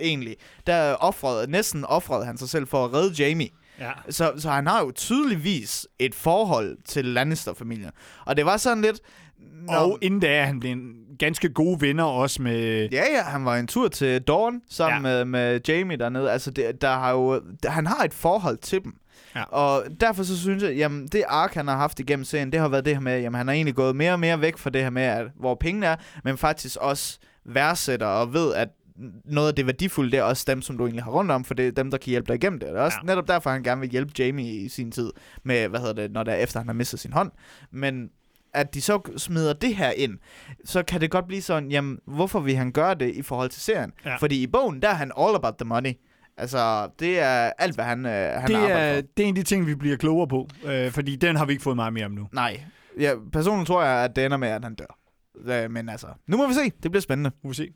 egentlig, der offrede, næsten offrede han sig selv for at redde Jamie. Ja. Så, så han har jo tydeligvis et forhold til Lannister-familien. Og det var sådan lidt... Nå, Og inden da er han blevet en ganske gode venner også med... Ja, ja, han var en tur til Dawn sammen Ja. med, med Jamie dernede. Altså, det, der har jo, der, han har et forhold til dem. Ja. Og derfor så synes jeg, jamen det ark, han har haft igennem serien, det har været det her med, jamen han har egentlig gået mere og mere væk fra det her med, at, hvor pengene er, men faktisk også værdsætter og ved, at noget af det værdifulde, det er også dem, som du egentlig har rundt om, for det er dem, der kan hjælpe dig igennem det. Det er også ja. netop derfor, han gerne vil hjælpe Jamie i sin tid, med, hvad hedder det, når der efter han har mistet sin hånd. Men at de så smider det her ind, så kan det godt blive sådan, jamen, hvorfor vil han gøre det i forhold til serien? Ja. Fordi i bogen, der er han all about the money. Altså, det er alt, hvad han, øh, han det, arbejder er, for. det er en af de ting, vi bliver klogere på, øh, fordi den har vi ikke fået meget mere om nu. Nej. Ja, personligt tror jeg, at det ender med, at han dør. Øh, Men altså, nu må vi se. Det bliver spændende. Nu må vi se.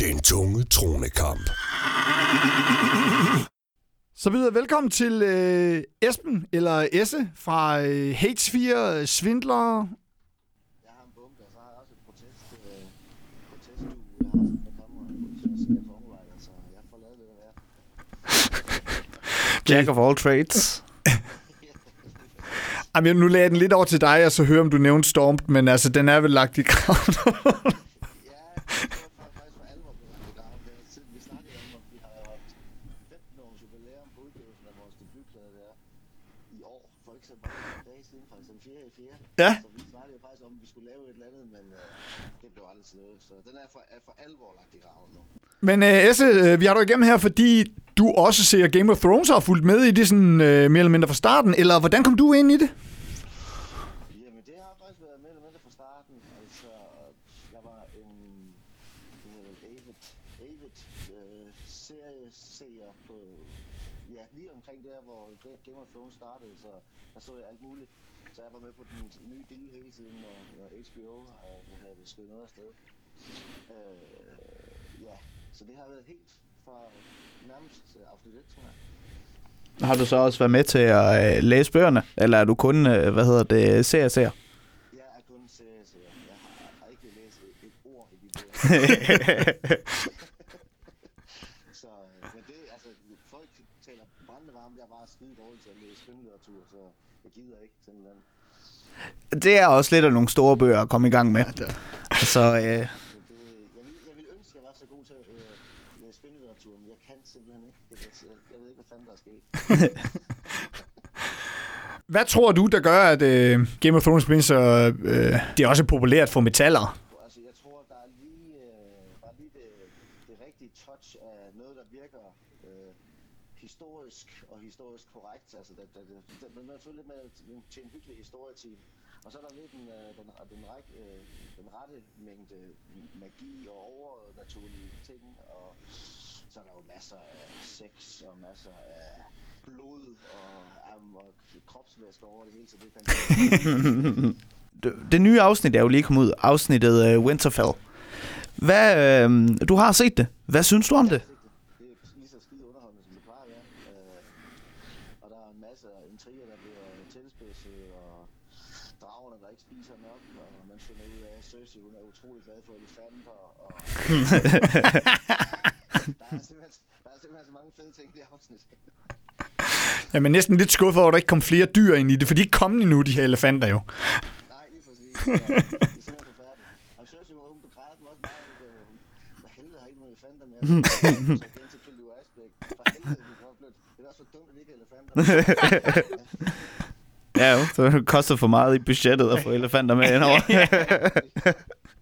Den tunge tronekamp. Så videre velkommen til øh, Esben, eller Esse, fra øh, H4 Svindler. Jeg har en bunker, og så har jeg også et protest, øh, proteststue, jeg har haft med kamera, så jeg skal på omvej, så jeg får lavet lidt af hvert. Jack of all trades. [laughs] Jamen, nu lagde jeg den lidt over til dig, og så høre, om du nævnte Stormt, men altså, den er vel lagt i graven. Ja, det var faktisk for alvor blevet begravet her, siden vi snakkede om, at vi har jo haft 15 års jubilæum på udgivelsen af vores debutplade der i år, for ikke så mange dage siden, faktisk den 4. i 4. Ja. Så vi snakkede faktisk om, at vi skulle lave et eller andet, men øh, det blev aldrig til noget, så den er for, er for alvor lagt i graven nu. Men øh, Esse, øh, vi har dig igennem her, fordi du også ser Game of Thrones og har fulgt med i det sådan, øh, mere eller mindre fra starten, eller hvordan kom du ind i det? Jamen, det har faktisk været mere eller mindre fra starten. Altså, jeg var en hvad hedder det, avid, avid øh, serieseer på, ja, lige omkring der, hvor Game of Thrones startede, så der så jeg alt muligt. Så jeg var med på den nye tiden, når, når HBO har havde det skudt noget afsted. Øh, ja, så det har været helt fra nærmest øh, afsnit 1, tror jeg. Har du så også været med til at øh, læse bøgerne? Eller er du kun, øh, hvad hedder det, serieseer? Jeg er kun serieseer. Jeg har, har ikke læst et, et ord i de bøger. [laughs] Så, men det, altså, folk taler brændende varmt. Jeg bare skide dårlig til at læse skønlitteratur, så jeg gider ikke simpelthen. Det er også lidt af nogle store bøger at komme i gang med. Så øh, Men det, jeg, vil, jeg vil ønske, jeg var så god til øh, læse skønlitteratur, men jeg kan simpelthen ikke. Det, jeg, jeg ved ikke, hvad fanden der er sket. [laughs] Hvad tror du, der gør, at øh, Game of Thrones bliver så... Øh, det er også populært for metaller? Altså, jeg tror, der er lige, øh, der er lige det, det rigtige touch af noget, der virker øh, historisk og historisk korrekt. Altså, det, det, det, det, man følger lidt med til, en hyggelig historietime. Og så er der lidt den, øh, den, den, ræk, øh, den rette mængde magi og overnaturlige ting. Og så er der jo masser af sex og masser af blod og, um, og kropsvæsker over det hele, så det [laughs] fantastisk. det, nye afsnit er jo lige kommet ud. Afsnittet øh, Winterfell. Hvad, øh, du har set det. Hvad synes du om det? Det er lige så skide underholdende, som det plejer at være. Øh, og der er en masse intriger, der bliver tilspidset, og dragerne, der ikke spiser nok, og man finder ud af, at Cersei hun er utrolig glad for elefanter, og [laughs] der, er simpelthen, der er simpelthen så mange fede ting i det afsnit. [laughs] Jeg er næsten lidt skuffet over, at der ikke kom flere dyr ind i det, for de er ikke kommet endnu, de her elefanter jo. Nej, lige præcis. Ja, det er simpelthen forfærdeligt. Og Cersei hun begrædet dem også meget, at øh, hvad helvede har ikke nogen elefanter med. [laughs] Så igen til Phil Asbæk. For helvede, det er, er også for dumt, at vi ikke har elefanter. Ja, jo. Så det koster for meget i budgettet at få elefanter med [laughs] indover.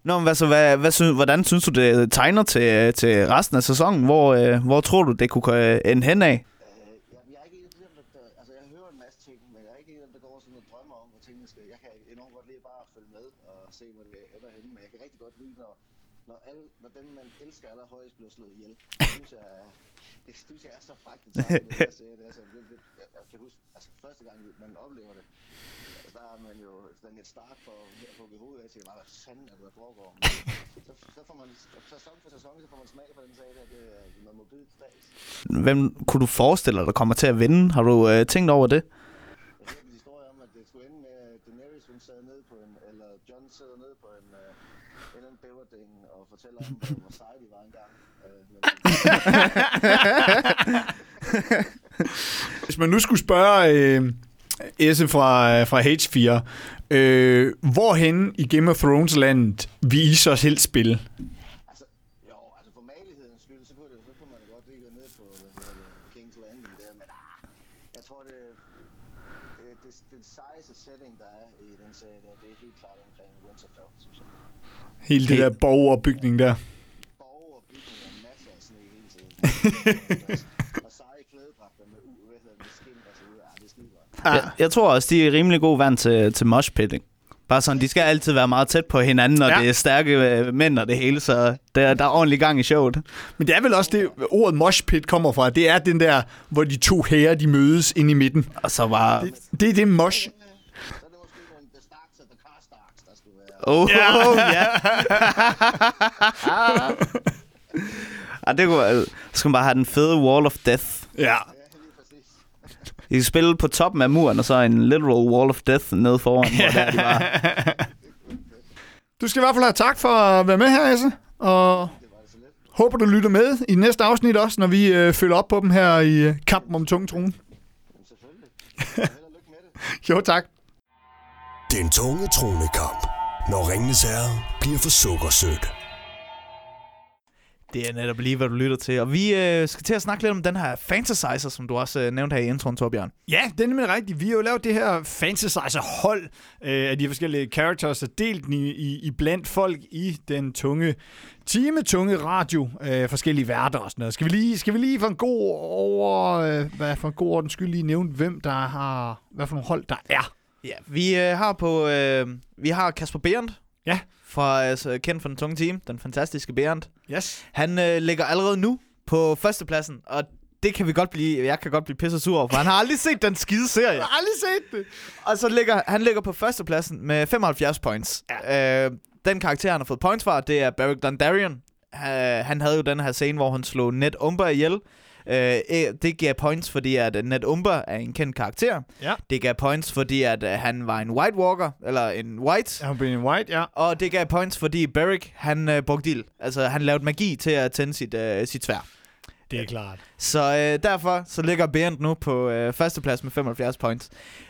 Nå, men hvad, så, hvad, hvad synes, hvordan synes du, det tegner til, til resten af sæsonen? Hvor, øh, hvor tror du, det kunne øh, ende hen af? Øh, jeg, jeg er ikke en af dem, der, der, altså jeg hører en masse ting, men jeg er ikke en af dem, der går sådan og drømmer om, hvor tingene skal. Jeg kan enormt godt lide bare at følge med og se, hvor det ender henne, men jeg kan rigtig godt lide, når, når, alle, når dem, man elsker allerhøjst, bliver slået ihjel. Det synes jeg, det synes jeg er så fragtigt. Det, jeg, ser, det er så vildt, vildt. Jeg, jeg kan huske, altså første gang, man oplever det, altså, der er man jo sådan et start for her på ved hovedet af til, hvad fanden er det, der foregår. Men Så, så får man, sæson for sæson, så får man smag for den sag der, det, er- byde til dags. Hvem kunne du forestille dig, der kommer til at vinde? Har du øh, tænkt over det? Jeg hørte en historie om, at det skulle ende med, at Daenerys hun sad ned på en, eller John sidder ned på en, uh, en eller anden bæverding og fortæller om, hvor, hvor seje de var engang. Uh, men, [laughs] Hvis man nu skulle spørge øh, Esse fra, fra H4, øh, hvorhen i Game of Thrones landet vil I så helst spille? altså, jo, altså for malighedens skyld, så kunne, det, så kunne man godt lige gå ned på hvad hedder det, King's Landing der, men ah, jeg tror, det, det, det, den sejeste setting, der er i den serie, der, det er helt klart omkring Winterfell, synes jeg. Hele det der borgeropbygning der. Borg og masser af sne hele tiden. [laughs] og seje klædedragter med, u, hvad hedder det, med skin og så videre. Ah. Jeg, jeg tror også, de er rimelig gode vand til, til moshpitting. Bare sådan, de skal altid være meget tæt på hinanden, og Ja. ja. det er stærke øh, mænd og det hele, så der, der er ordentlig gang i showet. Men det er vel også det, ordet mosh pit kommer fra. Det er den der, hvor de to herrer, de mødes ind i midten. Og så var... Det, det er det mosh. Er skulle være. Oh, ja. [laughs] ja. [laughs] ah, det kunne. Så skal man bare have den fede Wall of Death. Ja. I kan spille på toppen af muren, og så en literal Wall of Death nede foran, hvor der de var. Du skal i hvert fald have tak for at være med her, Esse. Og håber, du lytter med i næste afsnit også, når vi øh, følger op på dem her i øh, kampen om tunge trone. Jamen, selvfølgelig. Held og lykke med det. Jo, tak. Den tunge tronekamp. Når Ringenes Herre bliver for sukkersødt. Det er netop lige, hvad du lytter til. Og vi øh, skal til at snakke lidt om den her Fantasizer, som du også øh, nævnte her i introen, Torbjørn. Ja, det er nemlig rigtigt. Vi har jo lavet det her Fantasizer-hold øh, af de forskellige characters, og delt den i, i, i blandt folk i den tunge time, tunge radio, øh, forskellige værter og sådan noget. Skal vi lige, skal vi lige for en god over, øh, hvad for en god ordens skyld lige nævne, hvem der har, hvad for nogle hold der er? Ja, vi øh, har på... Øh, vi har Kasper Berendt. Ja. Fra, altså, kendt for den tunge team. Den fantastiske Berendt. Yes. Han øh, ligger allerede nu på førstepladsen, og det kan vi godt blive, jeg kan godt blive pisse sur over, for han har aldrig set den skide serie. Jeg har aldrig set det. Og så ligger han ligger på førstepladsen med 75 points. Ja. Øh, den karakter, han har fået points fra, det er Beric Dondarrion. Uh, han havde jo den her scene, hvor han slog Ned Umber ihjel. Uh, det gav points, fordi at øh, Ned Umber er en kendt karakter. Ja. Det gav points, fordi at uh, han var en White Walker, eller en White. Han blev en white, ja. Og det gav points, fordi Beric, han uh, brugte ild. Altså, han lavede magi til at tænde sit, uh, sit svær. Det er klart. Så øh, derfor så ligger Berend nu på øh, førsteplads med 75 points.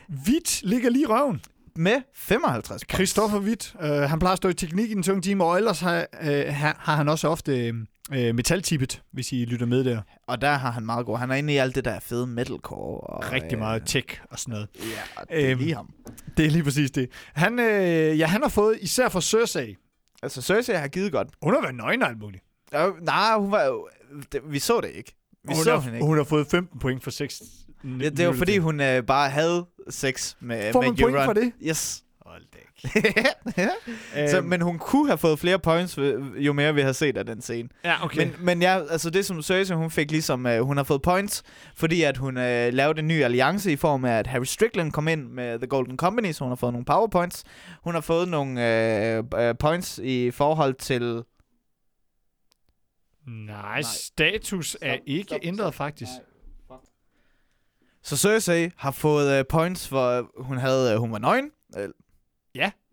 Hvidt ligger lige røven. Med 55 points. Christoffer Hvidt. Øh, han plejer at stå i teknik i den tunge time, og ellers har, øh, har har han også ofte øh, metaltippet, hvis I lytter med der. Og der har han meget god. Han er inde i alt det der fede metalcore. Og, Rigtig meget tech og sådan noget. Ja, det er Øhm, lige ham. Det er lige præcis det. Han, øh, ja, han har fået, især fra Cersei, Altså, Cersei har givet godt. hun har været nøgen alt muligt. Øh, nej, hun var jo... Det, vi så det ikke. Vi hun, så har, hende ikke. hun har fået 15 point for 6. Ja, det er jo fordi, hun øh, bare havde sex med, Får med man point for det? Yes. Hold da [laughs] så, Øhm, men hun kunne have fået flere points, øh, jo mere vi har set af den scene. ja, okay. Men, men ja, altså det som Cersei, hun fik ligesom, uh, hun har fået points, fordi at hun uh, lavede en ny alliance i form af, at Harry Strickland kom ind med The Golden Company, så hun har fået nogle power points. Hun har fået nogle uh, uh, points i forhold til... Nej, status er ikke ændret faktisk. Så Cersei har fået uh, points, for hun havde, uh, hun var nøgen. Uh, Ja.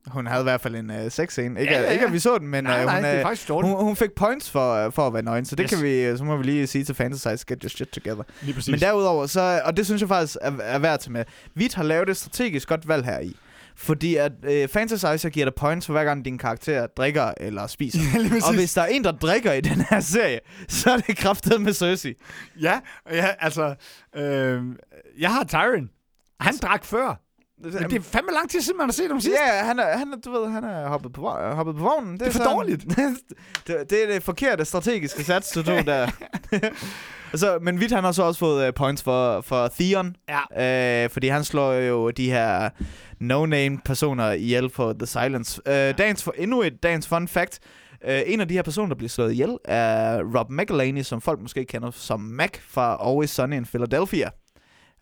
Hun havde i hvert fald en uh, sexscene. Ikke, Ja, ja, ja. ikke at vi så den, men nej, nej, hun, det er dårligt. hun, hun fik points for, uh, for at være nøgen, så det Yes. kan vi, øh, så må vi lige sige til Fantasize, get your shit together. Men derudover, så, og det synes jeg faktisk er, er værd til med, Vidt har lavet et strategisk godt valg her i. Fordi at øh, Fantasizer giver dig points for hver gang din karakter drikker eller spiser. [laughs] Ja, og hvis der er en, der drikker i den her serie, så er det kraftet med Cersei. Ja, ja altså, øh, jeg har Tyrion. Han drak før. Men det er fandme lang tid siden, man har set ham sidst. Ja, han er, han er, du ved, han er hoppet på, hoppet på vognen. Det, Det er for sådan- dårligt. [laughs] det, det er det forkerte strategiske sats, du tog der. [laughs] altså, men Vidt, han har så også fået uh, points for, for Theon. Ja. Øh, fordi han slår jo de her no-name personer ihjel på The Silence. Øh, dagens for, endnu et dagens fun fact. Øh, en af de her personer, der bliver slået ihjel, er Rob McElhaney, som folk måske kender som Mac fra Always Sunny in Philadelphia.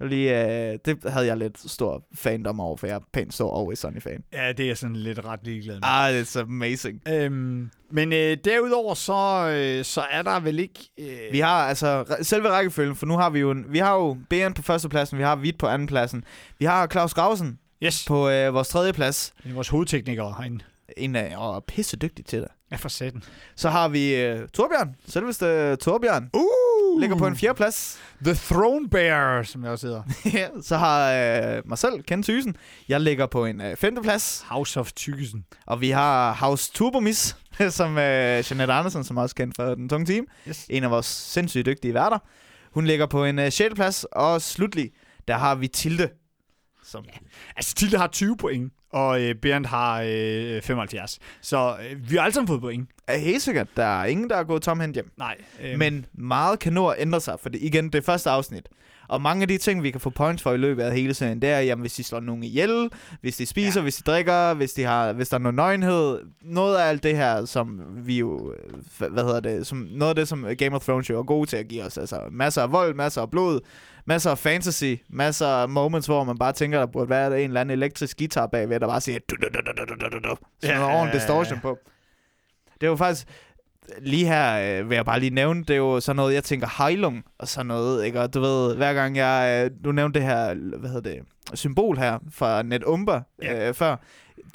Lige, øh, det havde jeg lidt stor fandom over, for jeg er pænt stor Always Sunny-fan. Ja, det er sådan lidt ret ligeglad med. Ah, it's amazing. Øhm, men øh, derudover, så, øh, så er der vel ikke... Øh, Vi har altså selve rækkefølgen, for nu har vi jo, en, vi har jo BN på førstepladsen, vi har Hvidt på andenpladsen, vi har Claus Grausen yes, på øh, vores tredje plads. det er vores hovedteknikere herinde. En af, og er pisse dygtig til det. Ja, for satan. Så har vi øh, Torbjørn, selveste Torbjørn, Uh! Ligger på en fjerde plads. The Throne Bearer, som jeg også hedder. [laughs] så har øh, mig selv, Ken Thysen, jeg ligger på en øh, femte plads. House of Tykkesen. Og vi har House Turbomis, [laughs] som øh, Jeanette Andersen, som også kendt fra Den Tunge Team. Yes. En af vores sindssygt dygtige værter. Hun ligger på en øh, sjette plads. Og slutlig, der har vi Tilde. Som, Altså, Tilde har 20 point, og øh, Bernd har øh, 75. Så øh, vi har alle sammen fået point. er helt sikkert, der er ingen, der er gået tom hen hjem. Nej. Øh, Men meget kan nå at ændre sig, for det, igen, det er første afsnit. Og mange af de ting, vi kan få points for i løbet af hele serien, det er, jamen, hvis de slår nogen ihjel, hvis de spiser, ja. hvis de drikker, hvis, de har, hvis der er noget nøgenhed. Noget af alt det her, som vi jo, øh, hvad hedder det, som, noget af det, som Game of Thrones jo er gode til at give os. Altså masser af vold, masser af blod, masser af fantasy, masser af moments, hvor man bare tænker, der burde være en eller anden elektrisk guitar bagved, der bare siger, sådan noget ordentlig distortion på. Det er jo faktisk, lige her øh, vil jeg bare lige nævne, det er jo sådan noget, jeg tænker Heilung og sådan noget, ikke? Og du ved, hver gang jeg, øh, du nævnte det her, hvad hedder det, symbol her fra Net Umber Ja. øh, før,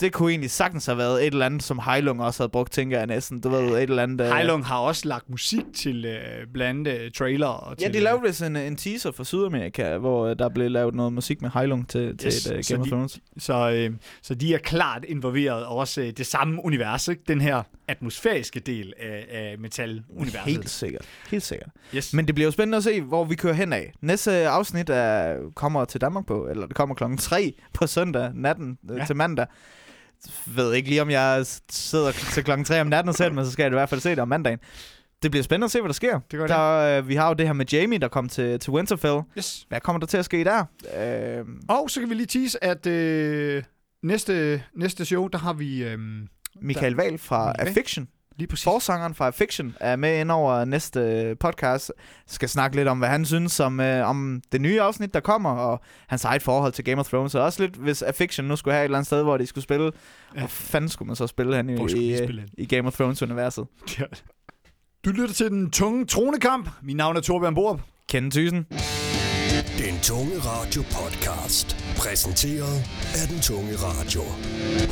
det kunne egentlig sagtens have været et eller andet, som Heilung også havde brugt, tænker jeg næsten. Du ved, et eller andet... øh, Heilung har også lagt musik til øh, blandt andet trailer. Og Ja, til, de lavede vist en, en teaser for Sydamerika, hvor øh, der blev lavet noget musik med Heilung til, til Yes, et så Game of de- Thrones. Så, øh, så de er klart involveret også øh, det samme univers, ikke? den her atmosfæriske del af, af metal-universet. Helt sikkert. Helt sikkert. Yes. Men det bliver jo spændende at se, hvor vi kører hen af. Næste afsnit er, kommer til Danmark på, eller det kommer klokken 3 på søndag natten. Ja. til mandag. Ved ikke lige, om jeg sidder til klokken 3 om natten selv, men så skal jeg i hvert fald se det om mandagen. Det bliver spændende at se, hvad der sker. Det gør det. Der, øh, vi har jo det her med Jamie, der kom til, til Winterfell. yes. Hvad kommer der til at ske der? Øh, Og så kan vi lige tease, at øh, næste, næste show, der har vi... Øh, Michael Wahl fra Michael Wahl. Lige præcis... Forsangeren fra Fiction er med ind over næste øh, podcast. Skal snakke lidt om, hvad han synes om, øh, om det nye afsnit, der kommer, og hans eget forhold til Game of Thrones. Og også lidt, hvis Fiction nu skulle have et eller andet sted, hvor de skulle spille. Ja. Hvor fanden skulle man så spille hen i, i, spille hen? i Game of Thrones-universet? Ja. Du lytter til den tunge tronekamp. Mit navn er Torbjørn Borup. Kende Thysen. Den Tunge Radio Podcast. Præsenteret af Den Tunge Radio.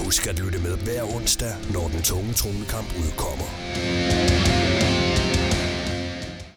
Husk at lytte med hver onsdag, når Den Tunge Tronekamp udkommer.